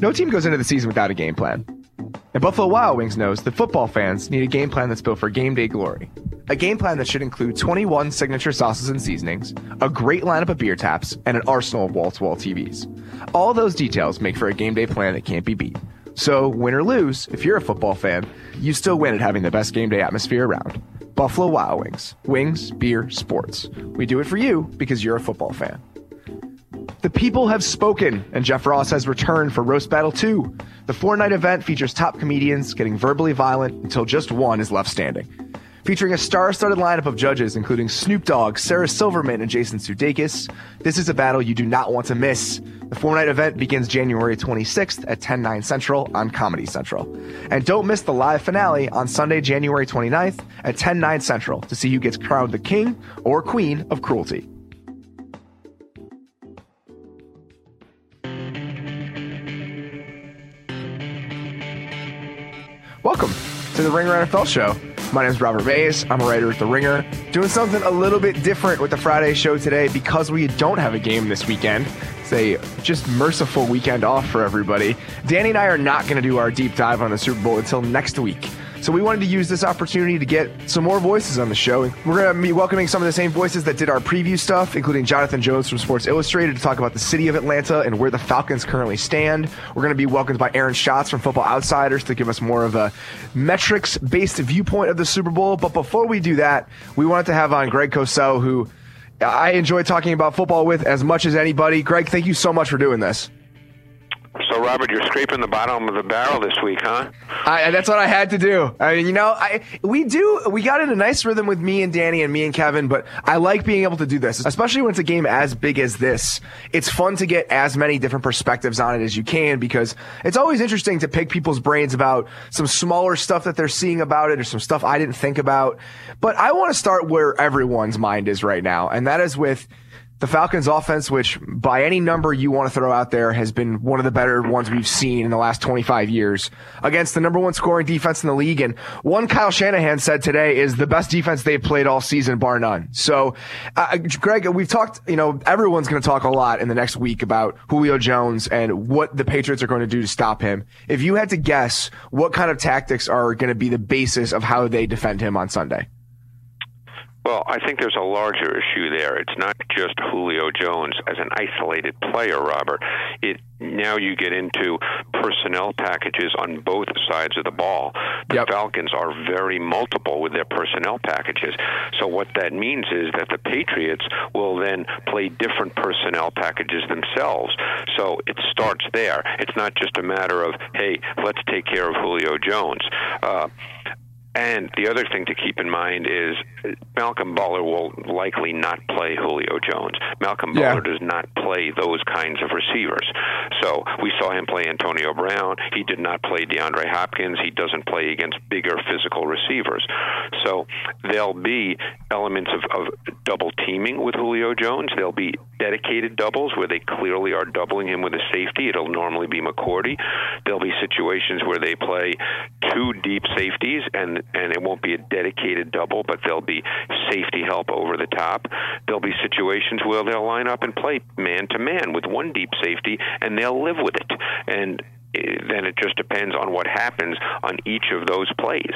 No team goes into the season without a game plan. And Buffalo Wild Wings knows that football fans need a game plan that's built for game day glory. A game plan that should include 21 signature sauces and seasonings, a great lineup of beer taps, and an arsenal of wall to wall TVs. All those details make for a game day plan that can't be beat. So, win or lose, if you're a football fan, you still win at having the best game day atmosphere around. Buffalo Wild Wings. Wings, beer, sports. We do it for you because you're a football fan. The people have spoken, and Jeff Ross has returned for Roast Battle 2. The four night event features top comedians getting verbally violent until just one is left standing. Featuring a star studded lineup of judges, including Snoop Dogg, Sarah Silverman, and Jason Sudeikis, this is a battle you do not want to miss. The four night event begins January 26th at 10 9 Central on Comedy Central. And don't miss the live finale on Sunday, January 29th at 10 9 Central to see who gets crowned the king or queen of cruelty. Welcome to the Ringer NFL show. My name is Robert Mays. I'm a writer at The Ringer, doing something a little bit different with the Friday show today because we don't have a game this weekend. It's a just merciful weekend off for everybody. Danny and I are not going to do our deep dive on the Super Bowl until next week. So we wanted to use this opportunity to get some more voices on the show. We're going to be welcoming some of the same voices that did our preview stuff, including Jonathon Jones from Sports Illustrated to talk about the city of Atlanta and where the Falcons currently stand. We're going to be welcomed by Aaron Schatz from Football Outsiders to give us more of a metrics-based viewpoint of the Super Bowl. But before we do that, we wanted to have on Greg Cosell, who I enjoy talking about football with as much as anybody. Greg, thank you so much for doing this. Robert, you're scraping the bottom of the barrel this week, huh? I, that's what I had to do. I mean, you know, I we do we got in a nice rhythm with me and Danny and me and Kevin, but I like being able to do this, especially when it's a game as big as this. It's fun to get as many different perspectives on it as you can because it's always interesting to pick people's brains about some smaller stuff that they're seeing about it or some stuff I didn't think about. But I want to start where everyone's mind is right now, and that is with the Falcons offense, which by any number you want to throw out there has been one of the better ones we've seen in the last 25 years against the number one scoring defense in the league. And one Kyle Shanahan said today is the best defense they've played all season, bar none. So, uh, Greg, we've talked, you know, everyone's going to talk a lot in the next week about Julio Jones and what the Patriots are going to do to stop him. If you had to guess, what kind of tactics are going to be the basis of how they defend him on Sunday? Well, I think there's a larger issue there. It's not just Julio Jones as an isolated player, Robert. It now you get into personnel packages on both sides of the ball. The yep. Falcons are very multiple with their personnel packages. So what that means is that the Patriots will then play different personnel packages themselves. So it starts there. It's not just a matter of hey, let's take care of Julio Jones. Uh, and the other thing to keep in mind is Malcolm Butler will likely not play Julio Jones. Malcolm yeah. Butler does not play those kinds of receivers. So we saw him play Antonio Brown. He did not play DeAndre Hopkins. He doesn't play against bigger physical receivers. So there'll be elements of, of double teaming with Julio Jones. There'll be dedicated doubles where they clearly are doubling him with a safety. It'll normally be McCourty. There'll be situations where they play two deep safeties and and it won't be a dedicated double, but there'll be safety help over the top. There'll be situations where they'll line up and play man to man with one deep safety, and they'll live with it. And eh, then it just depends on what happens on each of those plays.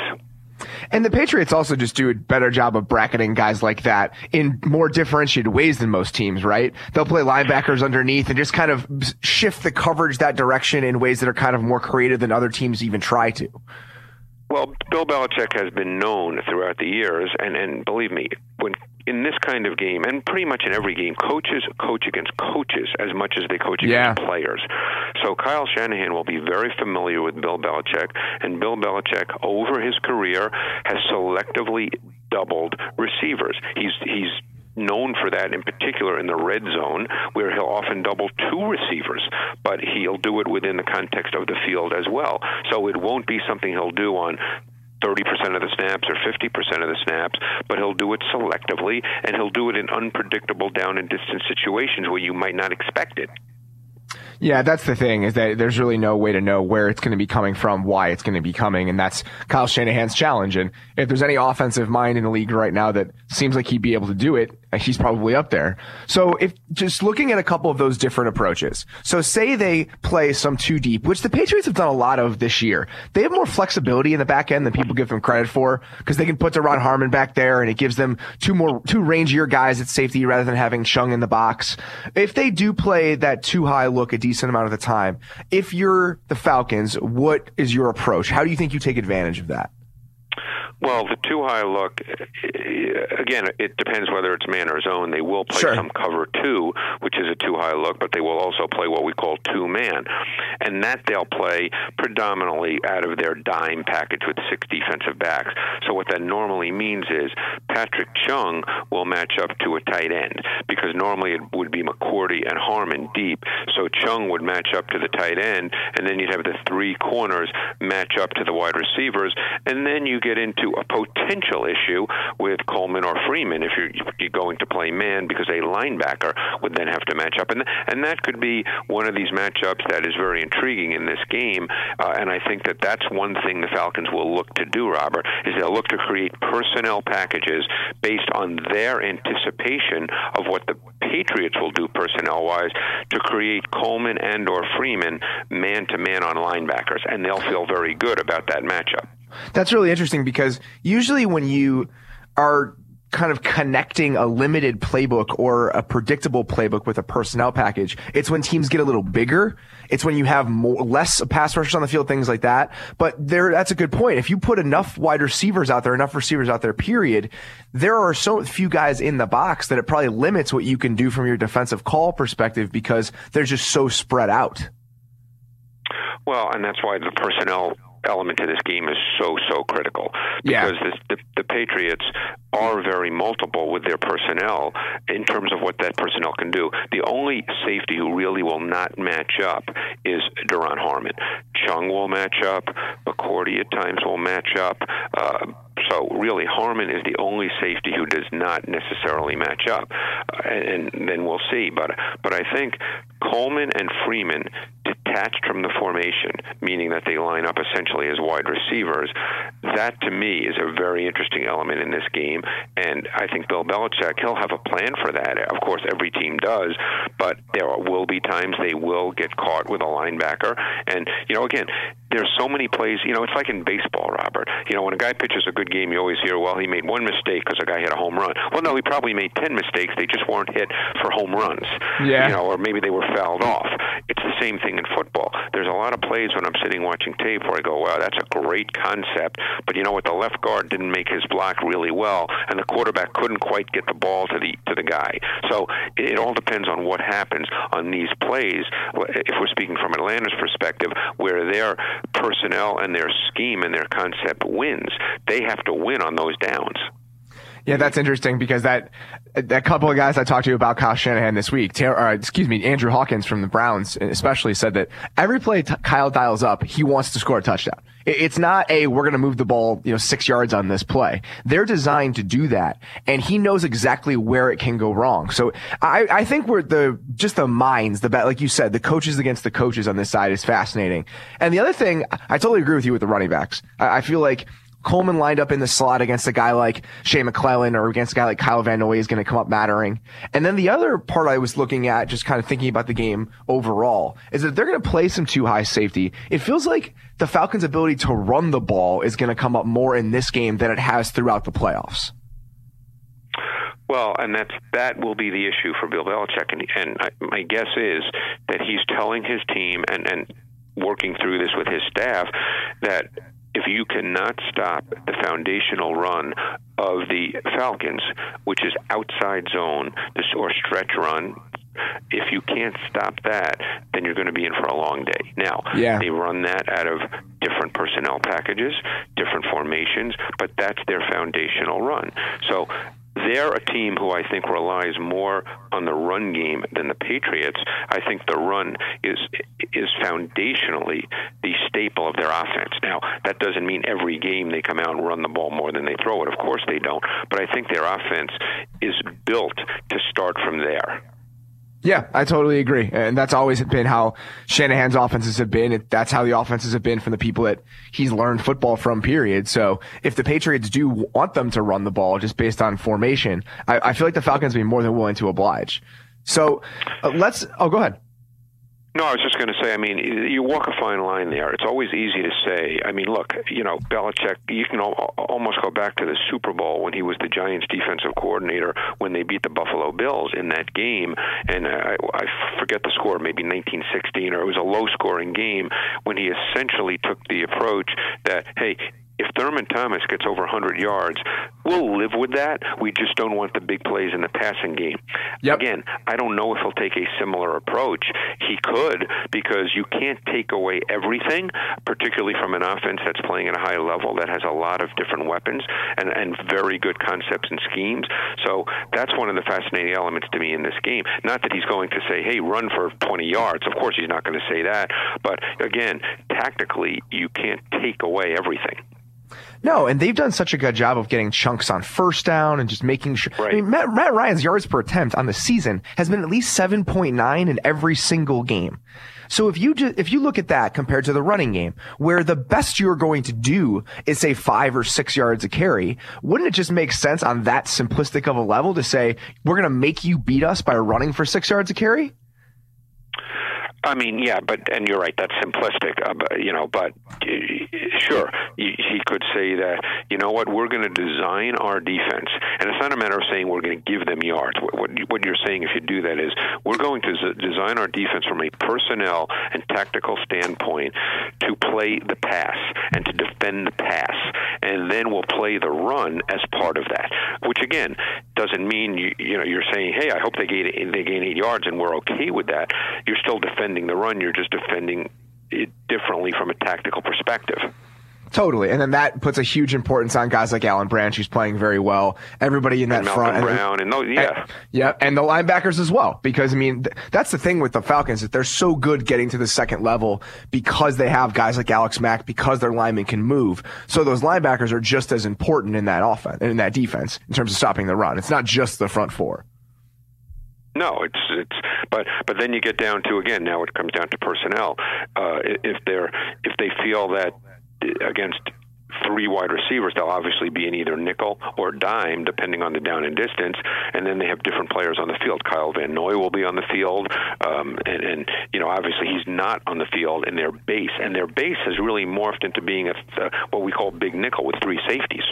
And the Patriots also just do a better job of bracketing guys like that in more differentiated ways than most teams, right? They'll play linebackers underneath and just kind of shift the coverage that direction in ways that are kind of more creative than other teams even try to. Well, Bill Belichick has been known throughout the years, and, and believe me, when in this kind of game, and pretty much in every game, coaches coach against coaches as much as they coach against yeah. players. So Kyle Shanahan will be very familiar with Bill Belichick, and Bill Belichick, over his career, has selectively doubled receivers. He's he's known for that in particular in the red zone, where he'll often double two receivers, but he'll do it within the context of the field as well. So it won't be something he'll do on 30% of the snaps or 50% of the snaps, but he'll do it selectively and he'll do it in unpredictable down and distance situations where you might not expect it. Yeah, that's the thing is that there's really no way to know where it's going to be coming from, why it's going to be coming, and that's Kyle Shanahan's challenge. And if there's any offensive mind in the league right now that seems like he'd be able to do it, he's probably up there. So if just looking at a couple of those different approaches. So say they play some two deep, which the Patriots have done a lot of this year. They have more flexibility in the back end than people give them credit for because they can put Duron Harmon back there and it gives them two more, two rangier guys at safety rather than having Chung in the box. If they do play that too high look a decent amount of the time, if you're the Falcons, what is your approach? How do you think you take advantage of that? Well, the too high look, again, it depends whether it's man or zone. They will play sure. some cover two, which is a too high look, but they will also play what we call two man. And that they'll play predominantly out of their dime package with six defensive backs. So what that normally means is Patrick Chung will match up to a tight end because normally it would be McCourty and Harmon deep. So Chung would match up to the tight end, and then you'd have the three corners match up to the wide receivers, and then you get into a potential issue with Coleman or Freeman if you're, you're going to play man because a linebacker would then have to match up. And, and that could be one of these matchups that is very intriguing in this game. Uh, and I think that that's one thing the Falcons will look to do, Robert, is they'll look to create personnel packages based on their anticipation of what the Patriots will do personnel-wise to create Coleman and or Freeman man-to-man on linebackers, and they'll feel very good about that matchup. That's really interesting because usually when you are kind of connecting a limited playbook or a predictable playbook with a personnel package. It's when teams get a little bigger. It's when you have more, less pass rushers on the field, things like that. But there, that's a good point. If you put enough wide receivers out there, enough receivers out there, period, there are so few guys in the box that it probably limits what you can do from your defensive call perspective because they're just so spread out. Well, and that's why the personnel element to this game is so so critical because yeah. this, the, the Patriots are very multiple with their personnel in terms of what that personnel can do. The only safety who really will not match up is Duron Harmon. Chung will match up. McCourty at times will match up. Uh, so really, Harmon is the only safety who does not necessarily match up, uh, and, and then we'll see. But but I think Coleman and Freeman detached from the formation, meaning that they line up essentially as wide receivers. That to me is a very interesting element in this game, and I think Bill Belichick he'll have a plan for that. Of course, every team does, but there will be times they will get caught with a linebacker, and you know again there's so many plays. You know, it's like in baseball, Robert. You know, when a guy pitches a good game, you always hear, well, he made one mistake because a guy hit a home run. Well, no, he probably made 10 mistakes. They just weren't hit for home runs. Yeah. You know, or maybe they were fouled off. It's the same thing in football. There's a lot of plays when I'm sitting watching tape where I go, wow, that's a great concept. But you know what? The left guard didn't make his block really well, and the quarterback couldn't quite get the ball to the to the guy. So it all depends on what happens on these plays. If we're speaking from Atlanta's perspective, where they're personnel and their scheme and their concept wins. They have to win on those downs. Yeah, that's interesting because that that couple of guys I talked to about Kyle Shanahan this week, or, uh, excuse me, Andrew Hawkins from the Browns especially said that every play t- Kyle dials up, he wants to score a touchdown. It's not a we're going to move the ball, you know, six yards on this play. They're designed to do that, and he knows exactly where it can go wrong. So I, I think we're the just the minds, the like you said, the coaches against the coaches on this side is fascinating. And the other thing, I totally agree with you with the running backs. I, I feel like Coleman lined up in the slot against a guy like Shea McClellin or against a guy like Kyle Van Noy is going to come up mattering. And then the other part I was looking at, just kind of thinking about the game overall, is that they're going to play some too high safety. It feels like the Falcons' ability to run the ball is going to come up more in this game than it has throughout the playoffs. Well, and that's that will be the issue for Bill Belichick, and, and I, my guess is that he's telling his team and and working through this with his staff that if you cannot stop the foundational run of the Falcons, which is outside zone, this or stretch run, if you can't stop that, then you're going to be in for a long day. Now, yeah. they run that out of different personnel packages, different formations, but that's their foundational run. So they're a team who I think relies more on the run game than the Patriots. I think the run is is foundationally the staple of their offense. Now, that doesn't mean every game they come out and run the ball more than they throw it. Of course they don't. But I think their offense is built to start from there. Yeah, I totally agree. And that's always been how Shanahan's offenses have been. That's how the offenses have been from the people that he's learned football from, period. So if the Patriots do want them to run the ball just based on formation, I, I feel like the Falcons would be more than willing to oblige. So uh, let's, oh, go ahead. No, I was just going to say. I mean, you walk a fine line there. It's always easy to say. I mean, look, you know, Belichick. You can almost go back to the Super Bowl when he was the Giants' defensive coordinator when they beat the Buffalo Bills in that game, and I, I forget the score, maybe 1916, or it was a low-scoring game when he essentially took the approach that, hey, if Thurman Thomas gets over 100 yards, we'll live with that. We just don't want the big plays in the passing game. Yep. Again, I don't know if he'll take a similar approach. He could because you can't take away everything, particularly from an offense that's playing at a high level that has a lot of different weapons and, and very good concepts and schemes. So that's one of the fascinating elements to me in this game. Not that he's going to say, hey, run for 20 yards. Of course, he's not going to say that. But again, tactically, you can't take away everything. No, and they've done such a good job of getting chunks on first down and just making sure. Right. I mean, Matt, Matt Ryan's yards per attempt on the season has been at least 7.9 in every single game. So if you just, if you look at that compared to the running game, where the best you're going to do is say five or six yards a carry, wouldn't it just make sense on that simplistic of a level to say we're going to make you beat us by running for six yards a carry? I mean, yeah, but and you're right. That's simplistic, uh, but, you know. But sure, he, could say that. You know what? We're going to design our defense, and it's not a matter of saying we're going to give them yards. What, you're saying, if you do that, is we're going to design our defense from a personnel and tactical standpoint to play the pass and to defend the pass, and then we'll play the run as part of that. Which again doesn't mean you you know you're saying, hey, I hope they gain they gain eight yards, and we're okay with that. You're still defending the run, you're just defending it differently from a tactical perspective. Totally, and then that puts a huge importance on guys like Alan Branch, who's playing very well. Everybody in that and front, and Brown, and, those, yeah, and, yeah, and the linebackers as well. Because I mean, th- that's the thing with the Falcons that they're so good getting to the second level because they have guys like Alex Mack, because their linemen can move. So those linebackers are just as important in that offense, and in that defense, in terms of stopping the run. It's not just the front four. No, it's it's but but then you get down to again now it comes down to personnel. Uh, if they're if they feel that against three wide receivers, they'll obviously be in either nickel or dime, depending on the down and distance. And then they have different players on the field. Kyle Van Noy will be on the field, um, and, and you know obviously he's not on the field in their base, and their base has really morphed into being a, uh, what we call big nickel with three safeties.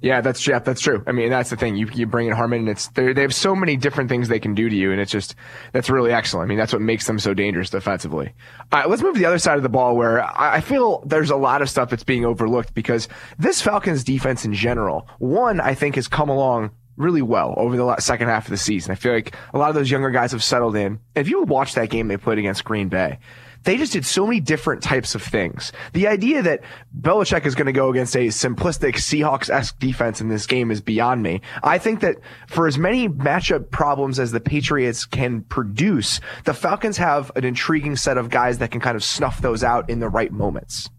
Yeah, that's Jeff. That's true. I mean, that's the thing. You you bring in Harmon, and it's they have so many different things they can do to you, and it's just that's really excellent. I mean, that's what makes them so dangerous defensively. All right, let's move to the other side of the ball, where I feel there's a lot of stuff that's being overlooked because this Falcons defense in general, one I think has come along really well over the second half of the season. I feel like a lot of those younger guys have settled in. If you watch that game they played against Green Bay, they just did so many different types of things. The idea that Belichick is going to go against a simplistic Seahawks-esque defense in this game is beyond me. I think that for as many matchup problems as the Patriots can produce, the Falcons have an intriguing set of guys that can kind of snuff those out in the right moments.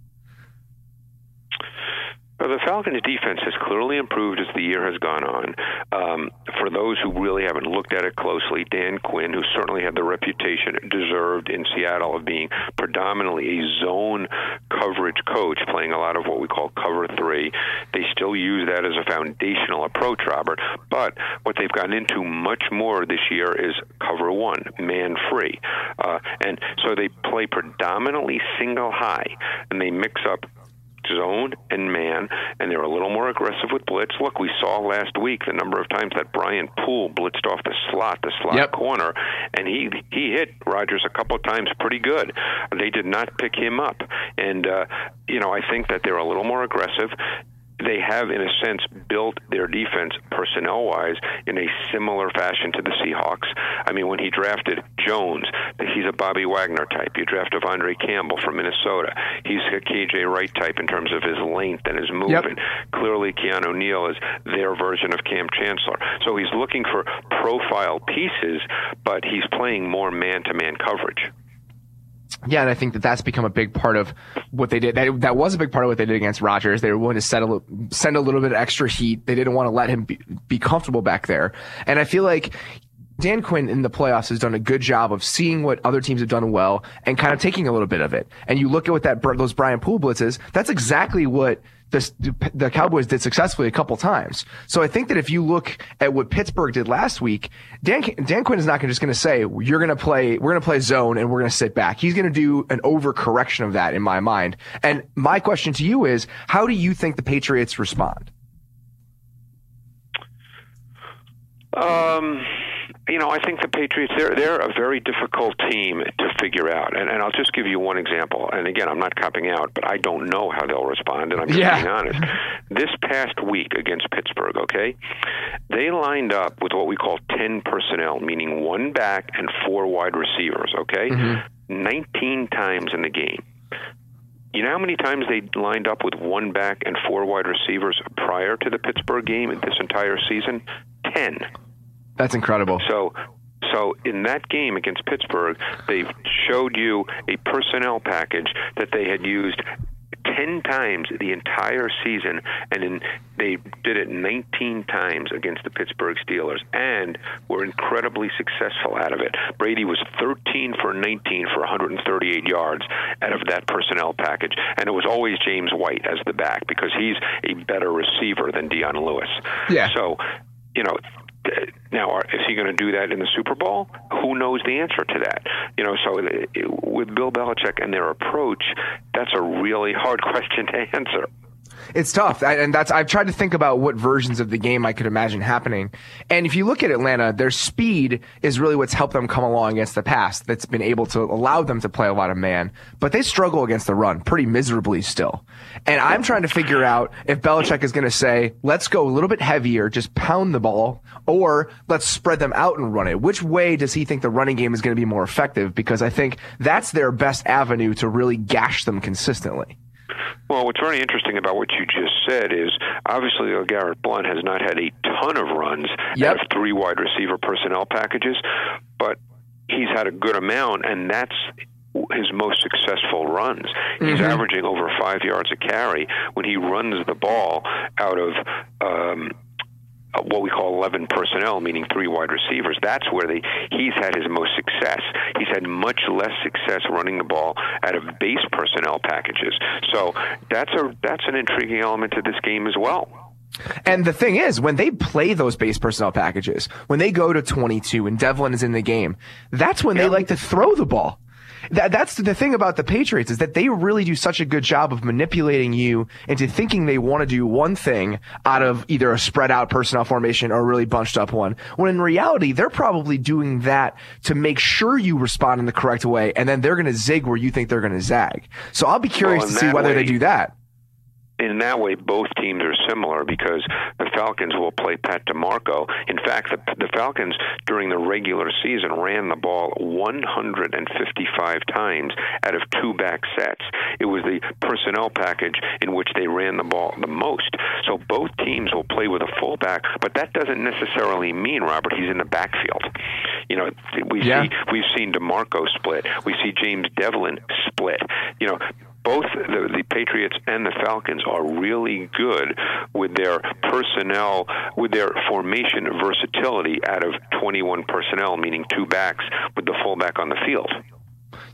Well, the Falcons' defense has clearly improved as the year has gone on. Um, for those who really haven't looked at it closely, Dan Quinn, who certainly had the reputation deserved in Seattle of being predominantly a zone coverage coach, playing a lot of what we call cover three, they still use that as a foundational approach, Robert. But what they've gotten into much more this year is cover one, man free. Uh, and so they play predominantly single high, and they mix up zone and man, and they're a little more aggressive with blitz. Look, we saw last week the number of times that Brian Poole blitzed off the slot, the slot yep. corner, and he he hit Rodgers a couple of times pretty good. They did not pick him up, and uh, you know I think that they're a little more aggressive they have, in a sense, built their defense personnel wise in a similar fashion to the Seahawks. I mean, when he drafted Jones, he's a Bobby Wagner type. You draft De'Vondre Campbell from Minnesota. He's a KJ Wright type in terms of his length and his movement. Yep. Clearly, Keanu Neal is their version of Kam Chancellor. So he's looking for profile pieces, but he's playing more man to man coverage. Yeah, and I think that that's become a big part of what they did. That, that was a big part of what they did against Rodgers. They were willing to settle, send a little bit of extra heat. They didn't want to let him be, be comfortable back there. And I feel like Dan Quinn in the playoffs has done a good job of seeing what other teams have done well and kind of taking a little bit of it. And you look at what that those Brian Poole blitzes, that's exactly what this, the Cowboys did successfully a couple times. So I think that if you look at what Pittsburgh did last week, Dan, Dan Quinn is not just going to say, you're going to play, we're going to play zone and we're going to sit back. He's going to do an overcorrection of that in my mind. And my question to you is, how do you think the Patriots respond? Um, you know, I think the Patriots they're they're a very difficult team to figure out. And and I'll just give you one example. And again, I'm not copping out, but I don't know how they'll respond and I'm just yeah. being honest. This past week against Pittsburgh, okay? They lined up with what we call 10 personnel, meaning one back and four wide receivers, okay? Mm-hmm. 19 times in the game. You know how many times they lined up with one back and four wide receivers prior to the Pittsburgh game this entire season? 10. That's incredible. So so in that game against Pittsburgh, they showed you a personnel package that they had used 10 times the entire season, and in, they did it 19 times against the Pittsburgh Steelers, and were incredibly successful out of it. Brady was 13 for 19 for 138 yards out of that personnel package, and it was always James White as the back because he's a better receiver than Dion Lewis. Yeah. So, you know, now, is he going to do that in the Super Bowl? Who knows the answer to that? You know, so uh, with Bill Belichick and their approach, that's a really hard question to answer. It's tough, and that's I've tried to think about what versions of the game I could imagine happening. And if you look at Atlanta, their speed is really what's helped them come along against the pass. That's been able to allow them to play a lot of man, but they struggle against the run pretty miserably still. And I'm trying to figure out if Belichick is going to say, "Let's go a little bit heavier, just pound the ball," or "Let's spread them out and run it." Which way does he think the running game is going to be more effective? Because I think that's their best avenue to really gash them consistently. Well, what's very interesting about what you just said is obviously LeGarrette Blount has not had a ton of runs yep. out of three wide receiver personnel packages, but he's had a good amount, and that's his most successful runs. He's mm-hmm. averaging over five yards a carry when he runs the ball out of um, uh, what we call 11 personnel, meaning three wide receivers. That's where they, he's had his most success. He's had much less success running the ball out of base personnel packages. So that's a that's an intriguing element to this game as well. And the thing is, when they play those base personnel packages, when they go to 22 and Develin is in the game, that's when yep. they like to throw the ball. That, that's the thing about the Patriots is that they really do such a good job of manipulating you into thinking they want to do one thing out of either a spread out personnel formation or a really bunched up one. When in reality, they're probably doing that to make sure you respond in the correct way, and then they're going to zig where you think they're going to zag. So I'll be curious well, to see whether way, they do that in that way, both teams are similar because the Falcons will play Pat DiMarco. In fact, the, the Falcons during the regular season ran the ball 155 times out of two back sets. It was the personnel package in which they ran the ball the most. So both teams will play with a fullback, but that doesn't necessarily mean Robert he's in the backfield. You know, we yeah. see we've seen DiMarco split. We see James Develin split. You know, both the, the Patriots and the Falcons are really good with their personnel, with their formation versatility out of 21 personnel, meaning two backs with the fullback on the field.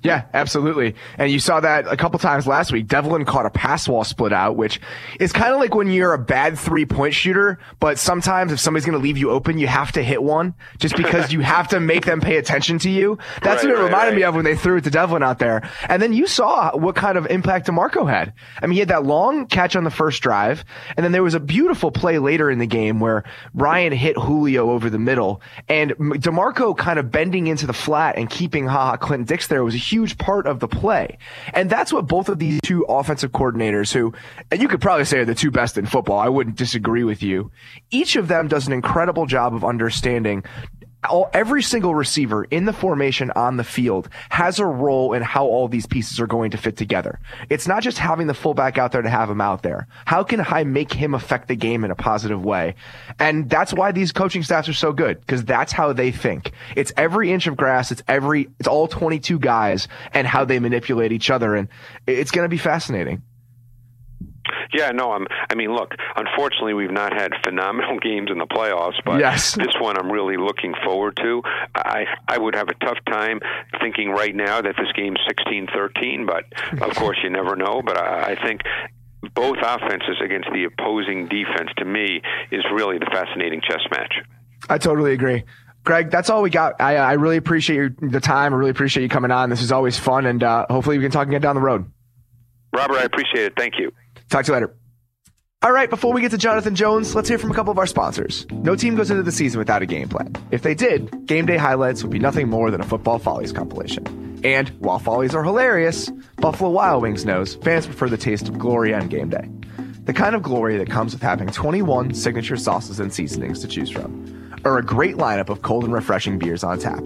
Yeah, absolutely. And you saw that a couple times last week. Develin caught a pass wall split out, which is kind of like when you're a bad three point shooter, but sometimes if somebody's going to leave you open, you have to hit one just because you have to make them pay attention to you. That's right, what it reminded right. me of when they threw it to Develin out there. And then you saw what kind of impact DiMarco had. I mean, he had that long catch on the first drive, and then there was a beautiful play later in the game where Ryan hit Julio over the middle, and DiMarco kind of bending into the flat and keeping Ha Ha Clinton-Dix there was a huge part of the play. And that's what both of these two offensive coordinators who, and you could probably say are the two best in football. I wouldn't disagree with you. Each of them does an incredible job of understanding all, every single receiver in the formation on the field has a role in how all these pieces are going to fit together. It's not just having the fullback out there to have him out there. How can I make him affect the game in a positive way? And that's why these coaching staffs are so good because that's how they think. It's every inch of grass. It's every, it's all 22 guys and how they manipulate each other. And it's going to be fascinating. Yeah, no, I'm. I mean, look. Unfortunately, we've not had phenomenal games in the playoffs, but yes. this one I'm really looking forward to. I I would have a tough time thinking right now that this game's 16-13, but of course you never know. But I, I think both offenses against the opposing defense to me is really the fascinating chess match. I totally agree. Greg, that's all we got. I, I really appreciate your, the time. I really appreciate you coming on. This is always fun, and uh, hopefully we can talk again down the road. Robert, I appreciate it. Thank you. Talk to you later. All right, before we get to Jonathon Jones, let's hear from a couple of our sponsors. No team goes into the season without a game plan. If they did, game day highlights would be nothing more than a football follies compilation. And while follies are hilarious, Buffalo Wild Wings knows fans prefer the taste of glory on game day. The kind of glory that comes with having 21 signature sauces and seasonings to choose from, or a great lineup of cold and refreshing beers on tap,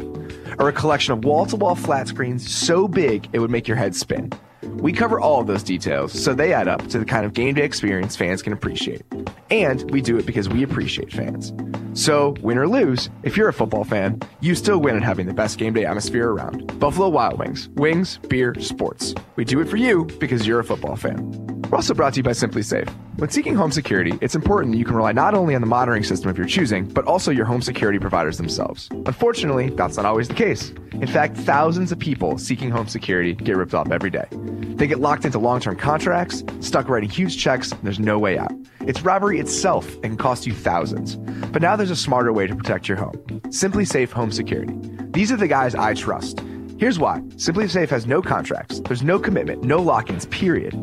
or a collection of wall to wall flat screens so big it would make your head spin. We cover all of those details so they add up to the kind of game day experience fans can appreciate. And we do it because we appreciate fans. So, win or lose, if you're a football fan, you still win at having the best game day atmosphere around. Buffalo Wild Wings. Wings, beer, sports. We do it for you because you're a football fan. We're also brought to you by SimpliSafe. When seeking home security, it's important that you can rely not only on the monitoring system of your choosing, but also your home security providers themselves. Unfortunately, that's not always the case. In fact, thousands of people seeking home security get ripped off every day. They get locked into long term contracts, stuck writing huge checks, and there's no way out. It's robbery itself and can cost you thousands. But now there's a smarter way to protect your home SimpliSafe Home Security. These are the guys I trust. Here's why SimpliSafe has no contracts, there's no commitment, no lock ins, period.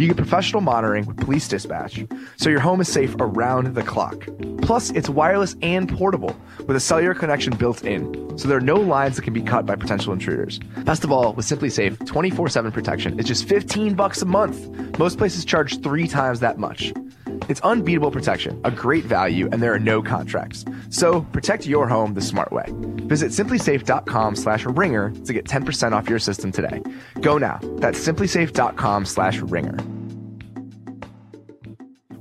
You get professional monitoring with police dispatch, so your home is safe around the clock. Plus, it's wireless and portable with a cellular connection built in, so there are no lines that can be cut by potential intruders. Best of all, with SimpliSafe, 24/7 protection is just 15 bucks a month. Most places charge 3 times that much. It's unbeatable protection, a great value, and there are no contracts. So protect your home the smart way. Visit simplisafe.com slash ringer to get 10% off your system today. Go now. That's simplisafe.com slash ringer.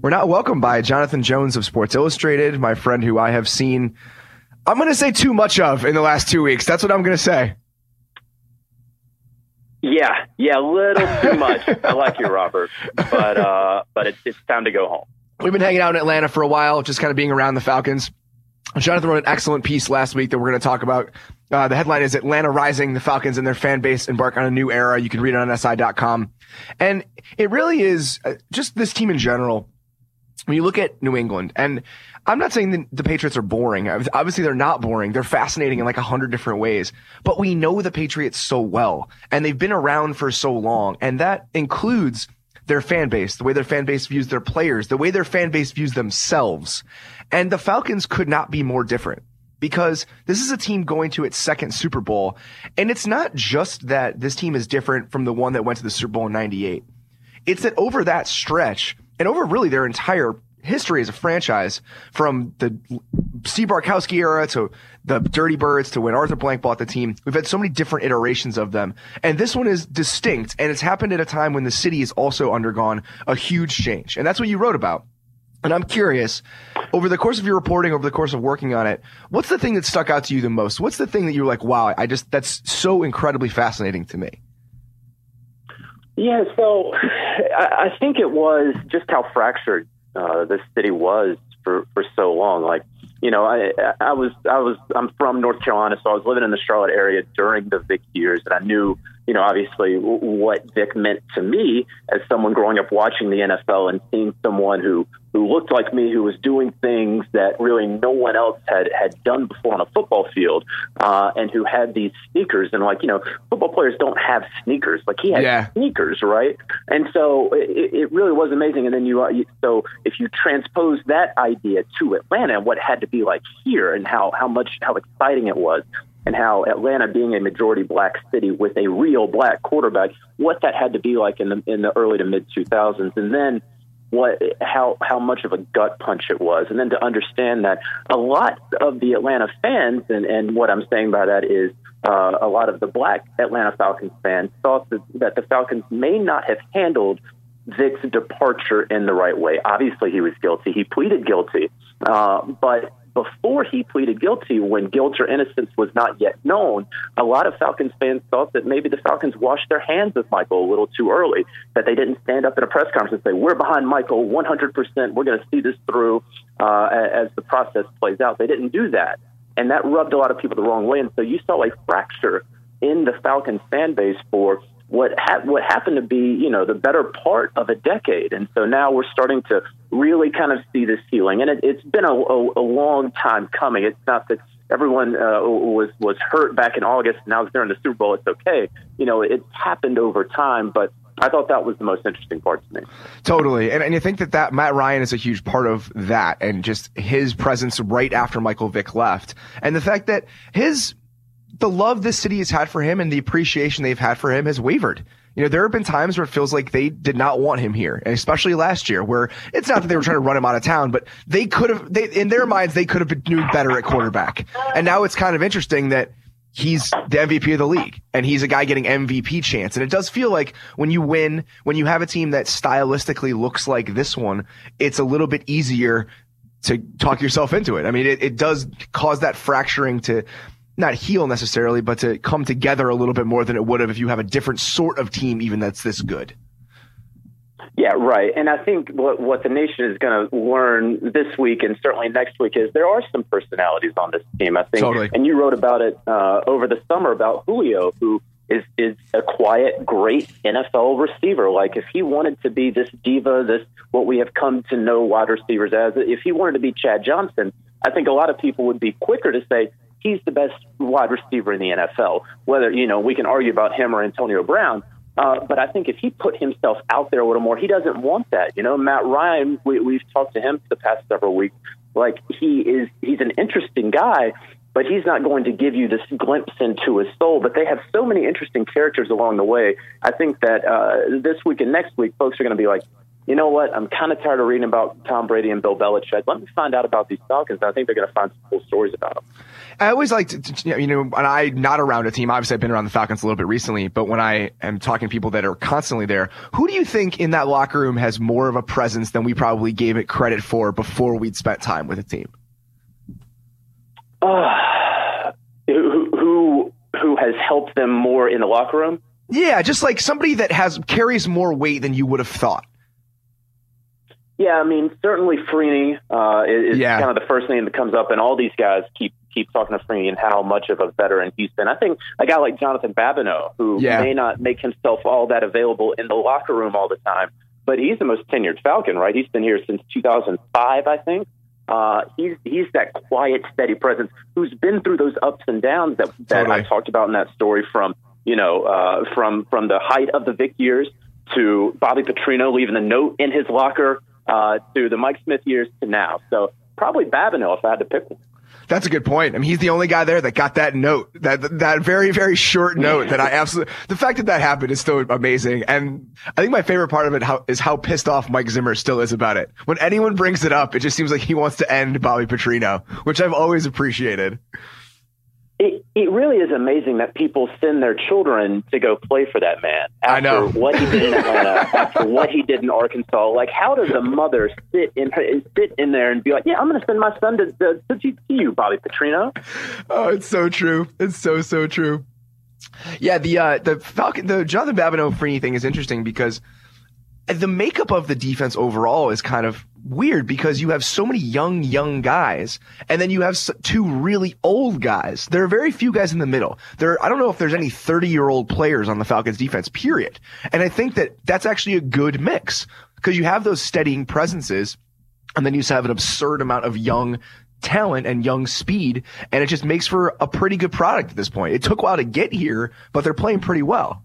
We're not welcomed by Jonathon Jones of Sports Illustrated, my friend who I have seen, I'm going to say too much of in the last two weeks. That's what I'm going to say. Yeah, yeah, a little too much. I like you, Robert, but uh, but it's it's time to go home. We've been hanging out in Atlanta for a while, just kind of being around the Falcons. Jonathon wrote an excellent piece last week that we're going to talk about. Uh, the headline is Atlanta Rising, the Falcons and their fan base embark on a new era. You can read it on SI.com. And it really is uh, just this team in general. When you look at New England, and I'm not saying the Patriots are boring. Obviously, they're not boring. They're fascinating in like a hundred different ways. But we know the Patriots so well, and they've been around for so long, and that includes their fan base, the way their fan base views their players, the way their fan base views themselves. And the Falcons could not be more different because this is a team going to its second Super Bowl. And it's not just that this team is different from the one that went to the Super Bowl in 98. It's that over that stretch and over really their entire history as a franchise from the Steve Bartkowski era to the Dirty Birds to when Arthur Blank bought the team. We've had so many different iterations of them. And this one is distinct and it's happened at a time when the city has also undergone a huge change. And that's what you wrote about. And I'm curious, over the course of your reporting, over the course of working on it, what's the thing that stuck out to you the most? What's the thing that you're like, wow, I just, that's so incredibly fascinating to me? Yeah, so I think it was just how fractured uh, the city was for, for so long. Like, you know, I I was I was I'm from North Carolina, so I was living in the Charlotte area during the Vic years, and I knew you know, obviously what Vic meant to me as someone growing up watching the NFL and seeing someone who who looked like me, who was doing things that really no one else had had done before on a football field, uh, and who had these sneakers. And like you know, football players don't have sneakers. Like he had yeah. sneakers, right? And so it, it really was amazing. And then you, uh, you, so if you transpose that idea to Atlanta, and what had to be like here, and how how much how exciting it was and how Atlanta being a majority black city with a real black quarterback, what that had to be like in the in the early to mid 2000s, and then what how how much of a gut punch it was, and then to understand that a lot of the Atlanta fans, and and what I'm saying by that is. Uh, a lot of the black Atlanta Falcons fans thought that, that the Falcons may not have handled Vic's departure in the right way. Obviously, he was guilty. He pleaded guilty. Uh, but before he pleaded guilty, when guilt or innocence was not yet known, a lot of Falcons fans thought that maybe the Falcons washed their hands of Michael a little too early, that they didn't stand up in a press conference and say, We're behind Michael 100%. We're going to see this through uh, as the process plays out. They didn't do that. And that rubbed a lot of people the wrong way. And so you saw a fracture in the Falcons fan base for what ha- what happened to be, you know, the better part of a decade. And so now we're starting to really kind of see this healing. And it, has been a, a, a, long time coming. It's not that everyone uh, was was hurt back in August. Now it's during the Super Bowl, it's okay. You know, it's happened over time, but. I thought that was the most interesting part to me. Totally. And, and you think that, that Matt Ryan is a huge part of that and just his presence right after Michael Vick left. And the fact that his the love this city has had for him and the appreciation they've had for him has wavered. You know, there have been times where it feels like they did not want him here, and especially last year, where it's not that they were trying to run him out of town, but they could have, they, in their minds, they could have been doing better at quarterback. And now it's kind of interesting that he's the MVP of the league and he's a guy getting MVP chance. And it does feel like when you win, when you have a team that stylistically looks like this one, it's a little bit easier to talk yourself into it. I mean, it, it does cause that fracturing to not heal necessarily, but to come together a little bit more than it would have if you have a different sort of team, even that's this good. Yeah, right. And I think what what the nation is going to learn this week and certainly next week is there are some personalities on this team. I think, totally. and you wrote about it uh, over the summer about Julio, who is is a quiet, great NFL receiver. Like if he wanted to be this diva, this what we have come to know wide receivers as, if he wanted to be Chad Johnson, I think a lot of people would be quicker to say, he's the best wide receiver in the NFL. Whether, you know, we can argue about him or Antonio Brown. Uh, but I think if he put himself out there a little more, he doesn't want that. You know, Matt Ryan, we, we've talked to him the past several weeks. Like he is, he's an interesting guy, but he's not going to give you this glimpse into his soul. But they have so many interesting characters along the way. I think that uh, this week and next week, folks are going to be like, you know what? I'm kind of tired of reading about Tom Brady and Bill Belichick. Let me find out about these Falcons. I think they're going to find some cool stories about them. I always like to, you know, when I not around a team, obviously I've been around the Falcons a little bit recently, but when I am talking to people that are constantly there, who do you think in that locker room has more of a presence than we probably gave it credit for before we'd spent time with the team? Uh, who, who, who has helped them more in the locker room? Yeah, just like somebody that has carries more weight than you would have thought. Yeah, I mean, certainly Freeney uh, is yeah. kind of the first name that comes up, and all these guys keep keep talking to Freeney and how much of a veteran he's been. I think a guy like Jonathan Babineaux, who yeah. may not make himself all that available in the locker room all the time, but he's the most tenured Falcon, right? He's been here since 2005, I think. Uh, he's he's that quiet, steady presence who's been through those ups and downs that that totally. I talked about in that story from you know uh, from from the height of the Vick years to Bobby Petrino leaving the note in his locker uh, to the Mike Smith years to now. So probably Babineaux if I had to pick one. That's a good point. I mean, he's the only guy there that got that note, that that very very short note that I absolutely. The fact that that happened is still amazing, and I think my favorite part of it how, is how pissed off Mike Zimmer still is about it. When anyone brings it up, it just seems like he wants to end Bobby Petrino, which I've always appreciated. It, it really is amazing that people send their children to go play for that man after I know. what he did in Atlanta, after what he did in Arkansas. Like, how does a mother sit in sit in there and be like, "Yeah, I'm going to send my son to to, to you, Bobby Petrino"? Oh, it's so true. It's so so true. Yeah, the uh, the Falcon, the Jonathan Babineaux Freeney thing is interesting because the makeup of the defense overall is kind of weird because you have so many young, young guys, and then you have two really old guys. There are very few guys in the middle. There, I don't know if there's any 30 year old players on the Falcons defense, period. And I think that that's actually a good mix because you have those steadying presences, and then you have an absurd amount of young talent and young speed, and it just makes for a pretty good product at this point. It took a while to get here, but they're playing pretty well.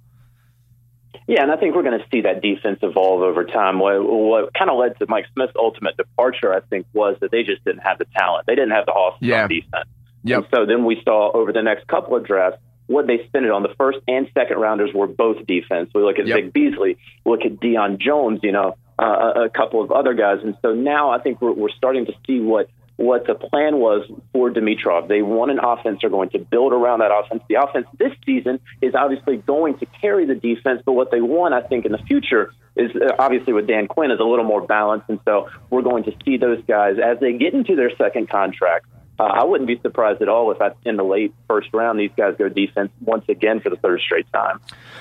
Yeah, and I think we're going to see that defense evolve over time. What, what kind of led to Mike Smith's ultimate departure, I think, was that they just didn't have the talent. They didn't have the awesome yeah. defense. Yep. And so then we saw over the next couple of drafts what they spent it on. The first and second rounders were both defense. We look at yep. Vic Beasley, look at Deion Jones, you know, uh, a couple of other guys. And so now I think we're, we're starting to see what what the plan was for Dimitroff. They want an offense. They're going to build around that offense. The offense this season is obviously going to carry the defense, but what they want, I think, in the future is uh, obviously with Dan Quinn is a little more balanced. And so we're going to see those guys as they get into their second contract uh, I wouldn't be surprised at all if I, in the late first round these guys go defense once again for the third straight time.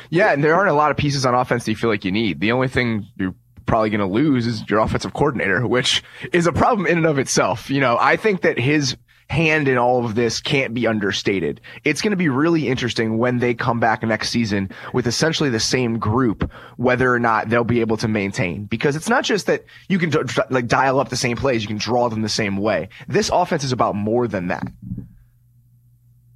Yeah, and there aren't a lot of pieces on offense that you feel like you need. The only thing you're probably going to lose is your offensive coordinator, which is a problem in and of itself. You know, I think that his hand in all of this can't be understated. It's going to be really interesting when they come back next season with essentially the same group, whether or not they'll be able to maintain. Because it's not just that you can like dial up the same plays, you can draw them the same way. This offense is about more than that.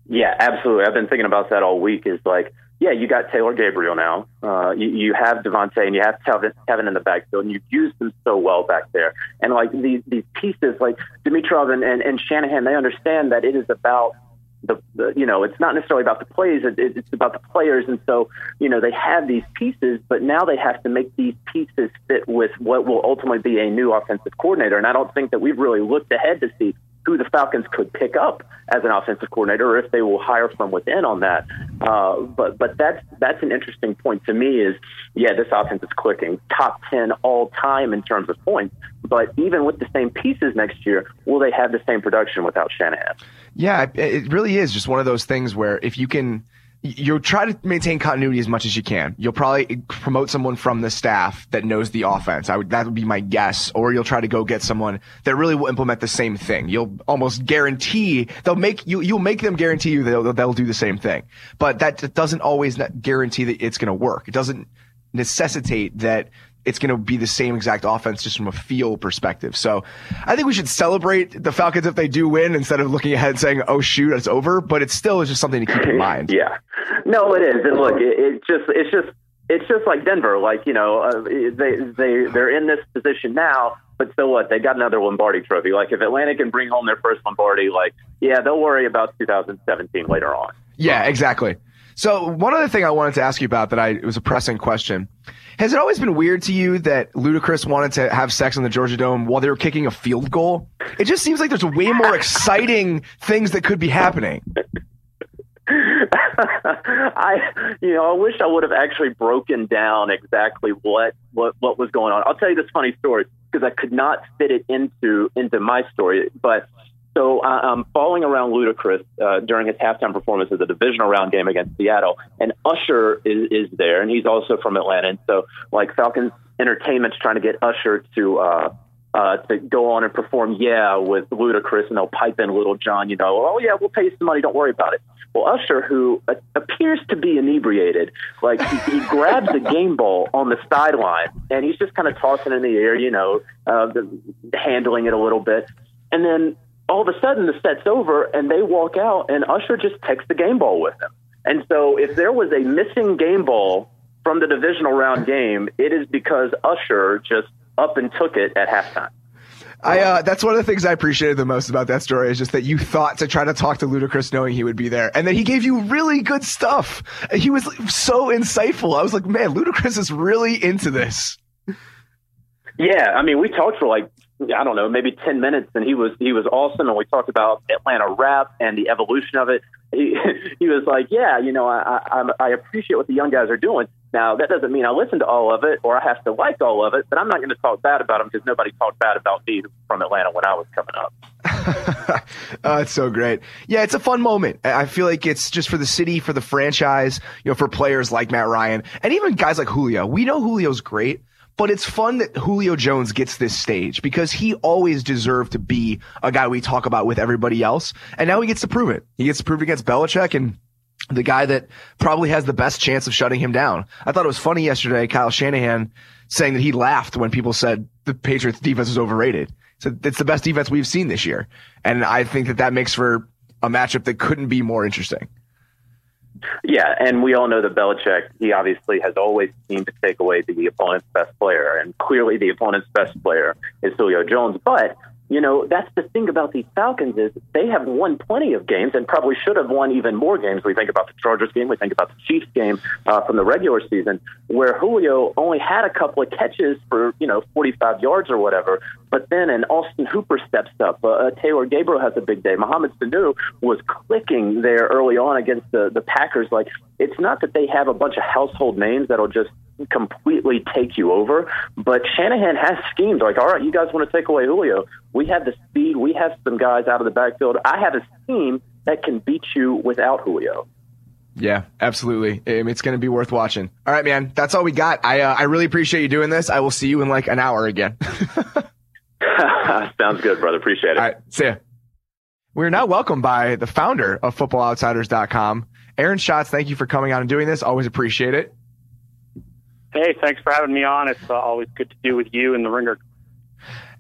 Yeah, absolutely. I've been thinking about that all week. Is like yeah, you got Taylor Gabriel now. Uh, you, you have Devonta and you have Tevin, Tevin in the backfield, and you've used them so well back there. And like these these pieces, like Dimitroff and, and, and Shanahan, they understand that it is about the, the you know it's not necessarily about the plays, it, it's about the players. And so you know they have these pieces, but now they have to make these pieces fit with what will ultimately be a new offensive coordinator. And I don't think that we've really looked ahead to see who the Falcons could pick up as an offensive coordinator, or if they will hire from within on that. Uh, but but that's that's an interesting point to me. Is yeah, this offense is clicking, top ten all time in terms of points. But even with the same pieces next year, will they have the same production without Shanahan? Yeah, it really is just one of those things where if you can you'll try to maintain continuity as much as you can. You'll probably promote someone from the staff that knows the offense. I would, that would be my guess. Or you'll try to go get someone that really will implement the same thing. You'll almost guarantee they'll make you, you'll make them guarantee you they'll, they'll do the same thing. But that doesn't always guarantee that it's going to work. It doesn't necessitate that it's going to be the same exact offense just from a feel perspective. So I think we should celebrate the Falcons if they do win instead of looking ahead and saying, oh, shoot, it's over. But it's still is just something to keep in mind. yeah. No, it is. And look, it, it just, it's just, it's just like Denver. Like, you know, uh, they, they, they're in this position now, but so what? They got another Lombardi trophy. Like, if Atlanta can bring home their first Lombardi, like, yeah, they'll worry about 2017 later on. Yeah, exactly. So one other thing I wanted to ask you about that I it was a pressing question. Has it always been weird to you that Ludacris wanted to have sex in the Georgia Dome while they were kicking a field goal? It just seems like there's way more exciting things that could be happening. I, you know, I wish I would have actually broken down exactly what what what was going on. I'll tell you this funny story because I could not fit it into into my story, but so uh, I'm following around Ludacris uh, during his halftime performance of the divisional round game against Seattle, and Usher is, is there, and he's also from Atlanta. And so, like Falcons Entertainment's trying to get Usher to uh, uh, to go on and perform "Yeah" with Ludacris, and they'll pipe in Lil Jon. You know, oh yeah, we'll pay you some money, don't worry about it. Well, Usher, who uh, appears to be inebriated, like he, he grabs a game ball on the sideline, and he's just kind of tossing in the air, you know, uh, the, handling it a little bit, and then all of a sudden the set's over and they walk out and Usher just takes the game ball with him. And so if there was a missing game ball from the divisional round game, it is because Usher just up and took it at halftime. I uh, that's one of the things I appreciated the most about that story is just that you thought to try to talk to Ludacris knowing he would be there, and then he gave you really good stuff. He was so insightful. I was like, man, Ludacris is really into this. Yeah, I mean, we talked for like I don't know, maybe ten minutes, and he was he was awesome. And we talked about Atlanta rap and the evolution of it. He, he was like, "Yeah, you know, I, I I appreciate what the young guys are doing. Now that doesn't mean I listen to all of it or I have to like all of it, but I'm not going to talk bad about them because nobody talked bad about me from Atlanta when I was coming up." oh, it's so great. Yeah, it's a fun moment. I feel like it's just for the city, for the franchise, you know, for players like Matt Ryan, and even guys like Julio. We know Julio's great but it's fun that Julio Jones gets this stage because he always deserved to be a guy we talk about with everybody else. And now he gets to prove it. He gets to prove it against Belichick and the guy that probably has the best chance of shutting him down. I thought it was funny yesterday, Kyle Shanahan saying that he laughed when people said the Patriots defense was overrated. So it's the best defense we've seen this year. And I think that that makes for a matchup that couldn't be more interesting. Yeah, and we all know that Belichick, he obviously has always seemed to take away the opponent's best player, and clearly the opponent's best player is Julio Jones. But you know, that's the thing about these Falcons is they have won plenty of games and probably should have won even more games. We think about the Chargers game, we think about the Chiefs game uh, from the regular season, where Julio only had a couple of catches for you know 45 yards or whatever, but then an Austin Hooper steps up, uh, uh, Taylor Gabriel has a big day, Mohamed Sanu was clicking there early on against the the Packers. Like it's not that they have a bunch of household names that'll just completely take you over. But Shanahan has schemes like, all right, you guys want to take away Julio? We have the speed. We have some guys out of the backfield. I have a scheme that can beat you without Julio. Yeah, absolutely. It's going to be worth watching. All right, man. That's all we got. I uh, I really appreciate you doing this. I will see you in like an hour again. Sounds good, brother. Appreciate it. All right. See ya. We're now welcomed by the founder of FootballOutsiders.com, Aaron Schatz. Thank you for coming on and doing this. Always appreciate it. Hey, thanks for having me on. It's uh, always good to do with you and the Ringer.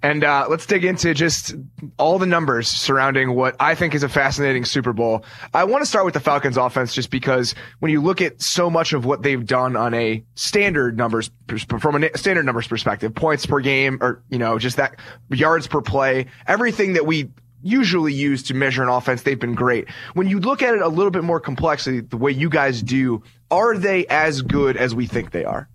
And uh, let's dig into just all the numbers surrounding what I think is a fascinating Super Bowl. I want to start with the Falcons offense just because when you look at so much of what they've done on a standard numbers, from a standard numbers perspective, points per game or, you know, just that yards per play, everything that we usually use to measure an offense, they've been great. When you look at it a little bit more complexly, the way you guys do, are they as good as we think they are?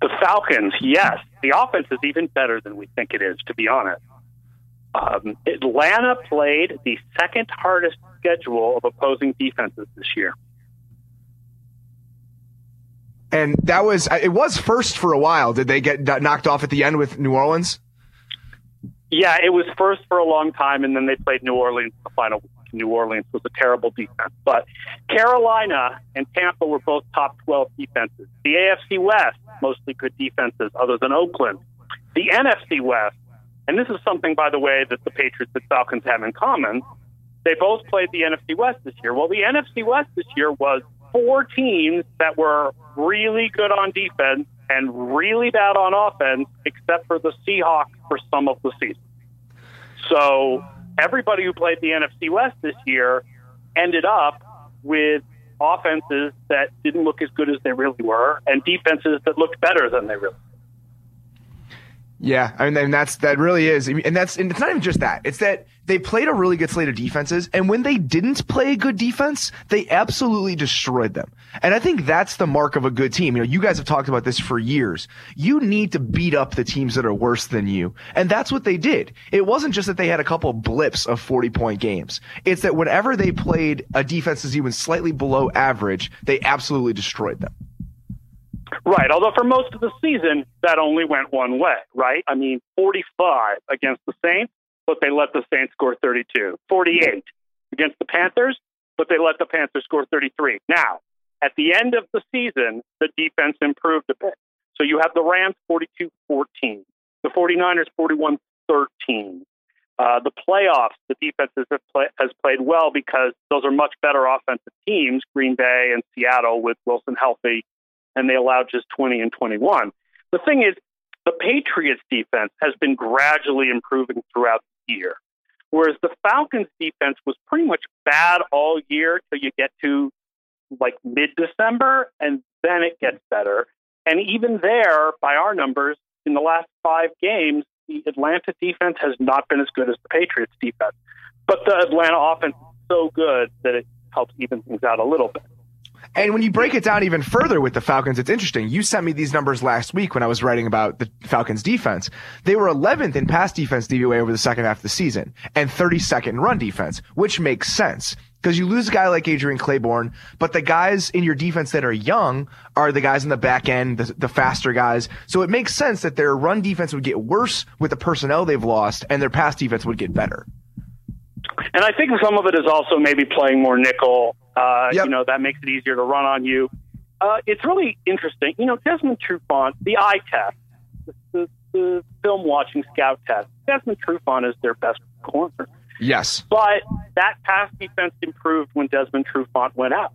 The Falcons, yes. The offense is even better than we think it is, to be honest. Um, Atlanta played the second hardest schedule of opposing defenses this year. And that was, it was first for a while. Did they get knocked off at the end with New Orleans? Yeah, it was first for a long time, and then they played New Orleans in the final New Orleans was a terrible defense. But Carolina and Tampa were both top 12 defenses. The AFC West, mostly good defenses, other than Oakland. The NFC West, and this is something, by the way, that the Patriots and Falcons have in common. They both played the NFC West this year. Well, the NFC West this year was four teams that were really good on defense and really bad on offense, except for the Seahawks for some of the season. So everybody who played the NFC West this year ended up with offenses that didn't look as good as they really were and defenses that looked better than they really were. Yeah, I mean, and that's that really is, and that's and it's not even just that. It's that they played a really good slate of defenses, and when they didn't play a good defense, they absolutely destroyed them. And I think that's the mark of a good team. You know, you guys have talked about this for years. You need to beat up the teams that are worse than you, and that's what they did. It wasn't just that they had a couple blips of forty point games. It's that whenever they played a defense that's even slightly below average, they absolutely destroyed them. Right. Although for most of the season, that only went one way, right? I mean, 45 against the Saints, but they let the Saints score 32. 48 against the Panthers, but they let the Panthers score 33. Now, at the end of the season, the defense improved a bit. So you have the Rams 42 14, the 49ers 41 13. Uh, the playoffs, the defense has, play, has played well because those are much better offensive teams, Green Bay and Seattle with Wilson healthy and they allowed just 20 and 21. The thing is, the Patriots defense has been gradually improving throughout the year, whereas the Falcons defense was pretty much bad all year till you get to like mid December, and then it gets better. And even there, by our numbers, in the last five games, the Atlanta defense has not been as good as the Patriots defense. But the Atlanta offense is so good that it helps even things out a little bit. And when you break it down even further with the Falcons, it's interesting. You sent me these numbers last week when I was writing about the Falcons defense. They were 11th in pass defense DVOA over the second half of the season and 32nd in run defense, which makes sense because you lose a guy like Adrian Clayborn, but the guys in your defense that are young are the guys in the back end, the, the, faster guys. So it makes sense that their run defense would get worse with the personnel they've lost and their pass defense would get better. And I think some of it is also maybe playing more nickel. Uh, yep. You know, that makes it easier to run on you. Uh, it's really interesting. You know, Desmond Trufant, the eye test, the, the, the film watching scout test, Desmond Trufant is their best corner. Yes. But that pass defense improved when Desmond Trufant went out.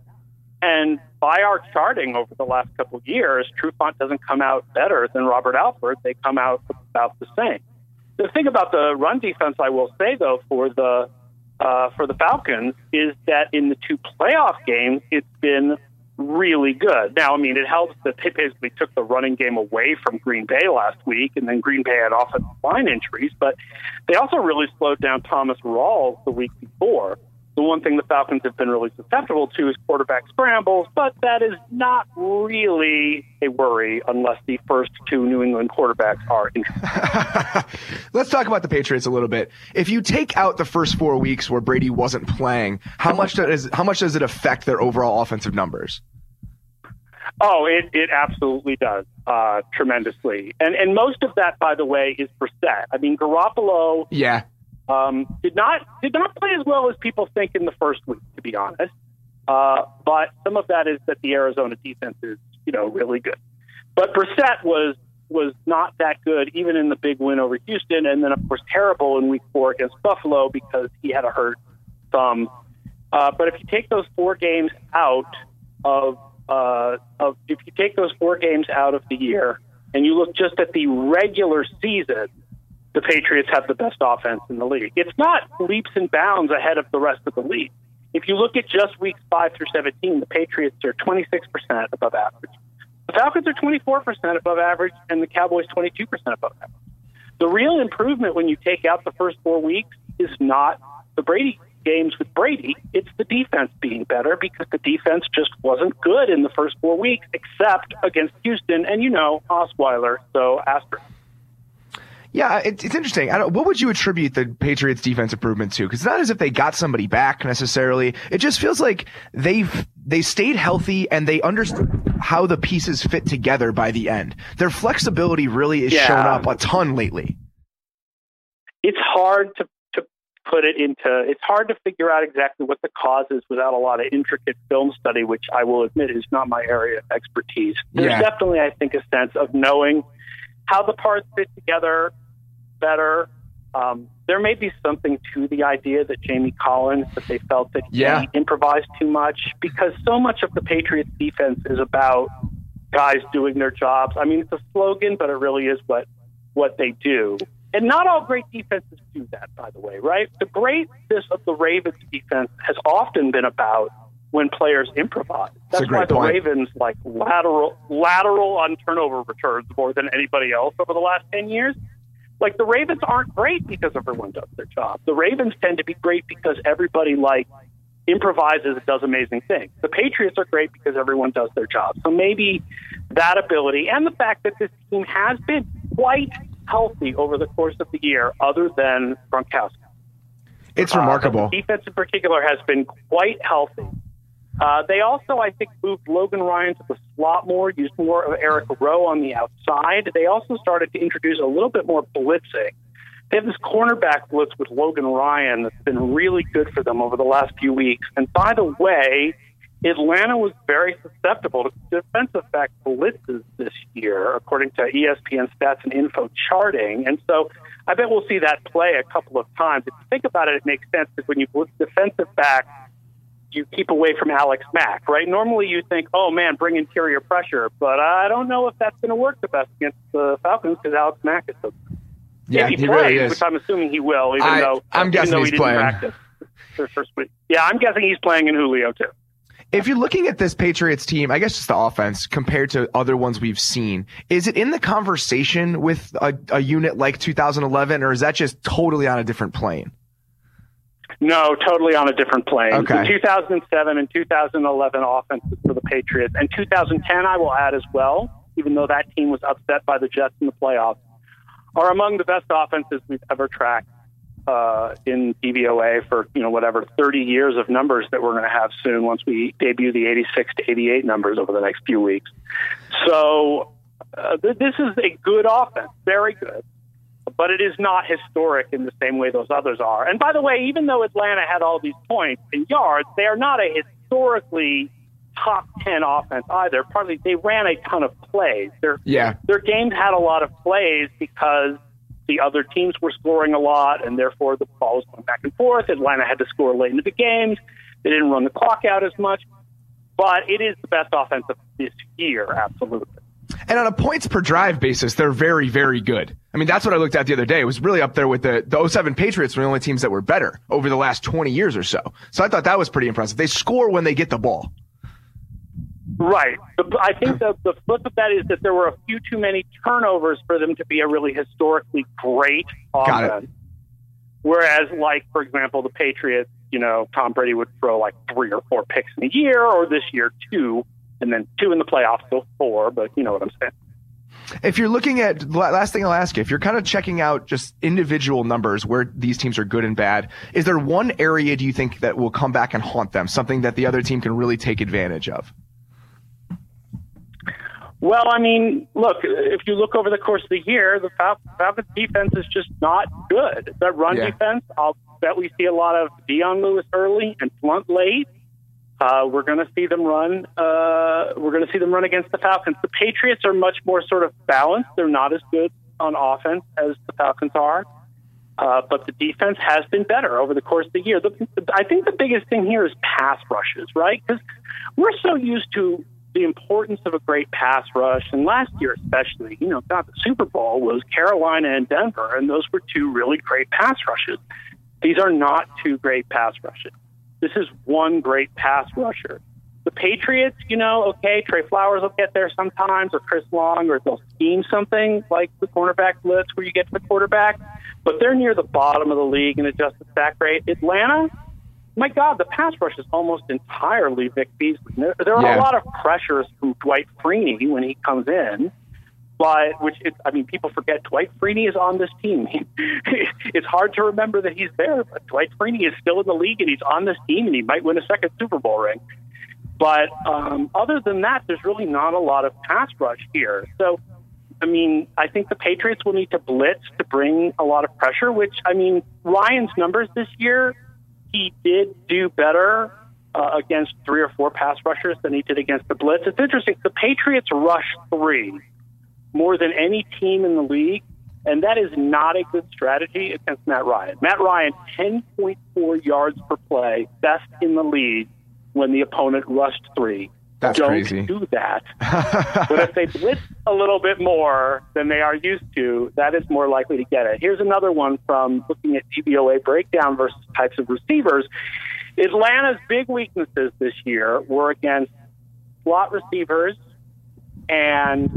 And by our charting over the last couple of years, Trufant doesn't come out better than Robert Alford. They come out about the same. The thing about the run defense, I will say though, for the uh, for the Falcons is that in the two playoff games, it's been really good. Now, I mean, it helps that they basically took the running game away from Green Bay last week, and then Green Bay had offensive line injuries, but they also really slowed down Thomas Rawls the week before. The one thing the Falcons have been really susceptible to is quarterback scrambles, but that is not really a worry unless the first two New England quarterbacks are injured. Let's talk about the Patriots a little bit. If you take out the first four weeks where Brady wasn't playing, how much does how much does it affect their overall offensive numbers? Oh, it, it absolutely does uh, tremendously, and and most of that, by the way, is Brissett. I mean, Garoppolo, yeah, um, did not did not play as well as people think in the first week, to be honest. Uh, but some of that is that the Arizona defense is, you know, really good. But Brissett was was not that good, even in the big win over Houston, and then of course terrible in Week Four against Buffalo because he had a hurt thumb. Uh, but if you take those four games out of uh, of if you take those four games out of the year and you look just at the regular season, the Patriots have the best offense in the league. It's not leaps and bounds ahead of the rest of the league. If you look at just weeks 5 through 17, the Patriots are 26% above average. The Falcons are 24% above average, and the Cowboys 22% above average. The real improvement when you take out the first four weeks is not the Brady games with Brady. It's the defense being better because the defense just wasn't good in the first four weeks, except against Houston and, you know, Osweiler. So, asterisk. Yeah, it, it's interesting. what would you attribute the Patriots' defense improvement to? Because it's not as if they got somebody back necessarily. It just feels like they've they stayed healthy and they understood how the pieces fit together by the end. Their flexibility really is yeah. shown up a ton lately. It's hard to to put it into. It's hard to figure out exactly what the cause is without a lot of intricate film study, which I will admit is not my area of expertise. There's yeah. definitely, I think, a sense of knowing how the parts fit together better. Um, there may be something to the idea that Jamie Collins that they felt that yeah. he improvised too much because so much of the Patriots defense is about guys doing their jobs. I mean, it's a slogan, but it really is what what they do. And not all great defenses do that, by the way, right? The greatness of the Ravens defense has often been about when players improvise. That's why the point. Ravens like lateral lateral on turnover returns more than anybody else over the last ten years. Like the Ravens aren't great because everyone does their job. The Ravens tend to be great because everybody like improvises and does amazing things. The Patriots are great because everyone does their job. So maybe that ability and the fact that this team has been quite healthy over the course of the year, other than Gronkowski. It's remarkable. Uh, defense in particular has been quite healthy. Uh, they also, I think, moved Logan Ryan to the slot more, used more of Eric Rowe on the outside. They also started to introduce a little bit more blitzing. They have this cornerback blitz with Logan Ryan that's been really good for them over the last few weeks. And by the way, Atlanta was very susceptible to defensive back blitzes this year, according to ESPN stats and info charting. And so I bet we'll see that play a couple of times. If you think about it, it makes sense because when you blitz defensive back, you keep away from Alex Mack, right? Normally you think, oh man, bring interior pressure, but I don't know if that's going to work the best against the Falcons because Alex Mack is so. Yeah, he, he plays, really is. Which I'm assuming he will, even I, though I'm even guessing though he's he didn't playing. practice for first week. Yeah, I'm guessing he's playing in Julio too. If you're looking at this Patriots team, I guess just the offense compared to other ones we've seen, is it in the conversation with a, a unit like 2011, or is that just totally on a different plane? No, totally on a different plane. Okay. The 2007 and 2011 offenses for the Patriots, and 2010, I will add as well, even though that team was upset by the Jets in the playoffs, are among the best offenses we've ever tracked uh, in DVOA for you know whatever 30 years of numbers that we're going to have soon once we debut the 86 to 88 numbers over the next few weeks. So uh, th- this is a good offense, very good but it is not historic in the same way those others are. And by the way, even though Atlanta had all these points and yards, they are not a historically top 10 offense either. Partly they ran a ton of plays. Their, yeah. their games had a lot of plays because the other teams were scoring a lot and therefore the ball was going back and forth. Atlanta had to score late into the games. They didn't run the clock out as much. But it is the best offense of this year, absolutely. And on a points per drive basis, they're very, very good. I mean, that's what I looked at the other day. It was really up there with the, the 07 Patriots were the only teams that were better over the last 20 years or so. So I thought that was pretty impressive. They score when they get the ball. Right. I think the, the flip of that is that there were a few too many turnovers for them to be a really historically great offense. Whereas, like, for example, the Patriots, you know, Tom Brady would throw like three or four picks in a year, or this year, two and then two in the playoffs, so four. But you know what I'm saying. If you're looking at last thing I'll ask you, if you're kind of checking out just individual numbers where these teams are good and bad, is there one area do you think that will come back and haunt them? Something that the other team can really take advantage of? Well, I mean, look, if you look over the course of the year, the Falcons defense is just not good. That run yeah. defense, I'll bet we see a lot of Dion Lewis early and Blount late. Uh, we're going to see them run. Uh, we're going to see them run against the Falcons. The Patriots are much more sort of balanced. They're not as good on offense as the Falcons are, uh, but the defense has been better over the course of the year. The, I think the biggest thing here is pass rushes, right? Because we're so used to the importance of a great pass rush. And last year, especially, you know, God, the Super Bowl was Carolina and Denver, and those were two really great pass rushes. These are not two great pass rushes. This is one great pass rusher. The Patriots, you know, okay, Trey Flowers will get there sometimes, or Chris Long, or they'll scheme something like the cornerback blitz where you get to the quarterback, but they're near the bottom of the league in adjusted sack rate. Atlanta, my God, the pass rush is almost entirely Vic Beasley. There, there are yeah. a lot of pressures from Dwight Freeney when he comes in, but which it, I mean, people forget Dwight Freeney is on this team. it's hard to remember that he's there, but Dwight Freeney is still in the league and he's on this team and he might win a second Super Bowl ring. But um, other than that, there's really not a lot of pass rush here. So, I mean, I think the Patriots will need to blitz to bring a lot of pressure. Which I mean, Ryan's numbers this year he did do better uh, against three or four pass rushers than he did against the blitz. It's interesting. The Patriots rush three more than any team in the league, and that is not a good strategy against Matt Ryan. Matt Ryan, 10.4 yards per play, best in the league when the opponent rushed three. That's don't crazy. do that. but if they blitz a little bit more than they are used to, that is more likely to get it. Here's another one from looking at DVOA breakdown versus types of receivers. Atlanta's big weaknesses this year were against slot receivers and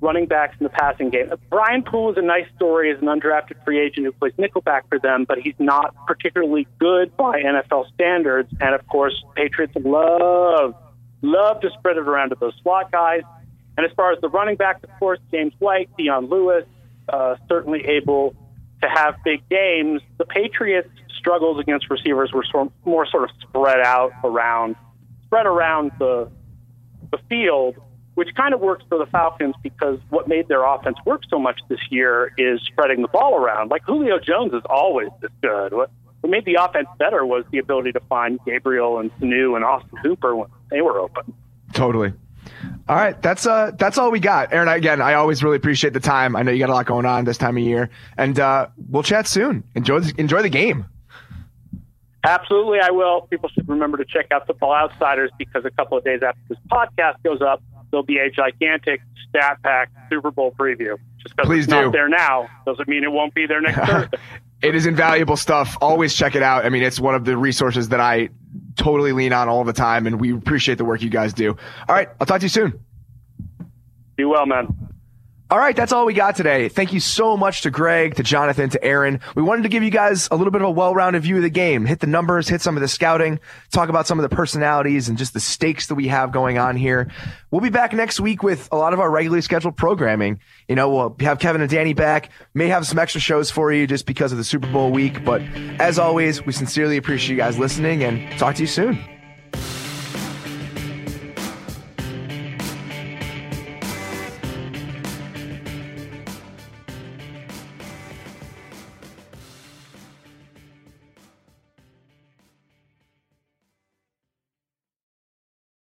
running backs in the passing game. Brian Poole is a nice story as an undrafted free agent who plays nickelback for them, but he's not particularly good by NFL standards. And of course, Patriots love Love to spread it around to those slot guys. And as far as the running backs, of course, James White, Dion Lewis, uh, certainly able to have big games. The Patriots' struggles against receivers were sort, more sort of spread out around, spread around the the field, which kind of works for the Falcons because what made their offense work so much this year is spreading the ball around. Like Julio Jones is always this good. What, what made the offense better was the ability to find Gabriel and Sanu and Austin Hooper when they were open. Totally. All right, that's uh that's all we got. Aaron, again, I always really appreciate the time. I know you got a lot going on this time of year, and uh, we'll chat soon. Enjoy the, enjoy the game. Absolutely, I will. People should remember to check out the Football Outsiders because a couple of days after this podcast goes up, there'll be a gigantic stat pack Super Bowl preview. Just because it's do. not there now doesn't mean it won't be there next Thursday. It is invaluable stuff. Always check it out. I mean, it's one of the resources that I totally lean on all the time, and we appreciate the work you guys do. All right, I'll talk to you soon. Be well, man. All right, that's all we got today. Thank you so much to Greg, to Jonathon, to Aaron. We wanted to give you guys a little bit of a well-rounded view of the game, hit the numbers, hit some of the scouting, talk about some of the personalities and just the stakes that we have going on here. We'll be back next week with a lot of our regularly scheduled programming. You know, we'll have Kevin and Danny back, may have some extra shows for you just because of the Super Bowl week. But as always, we sincerely appreciate you guys listening and talk to you soon.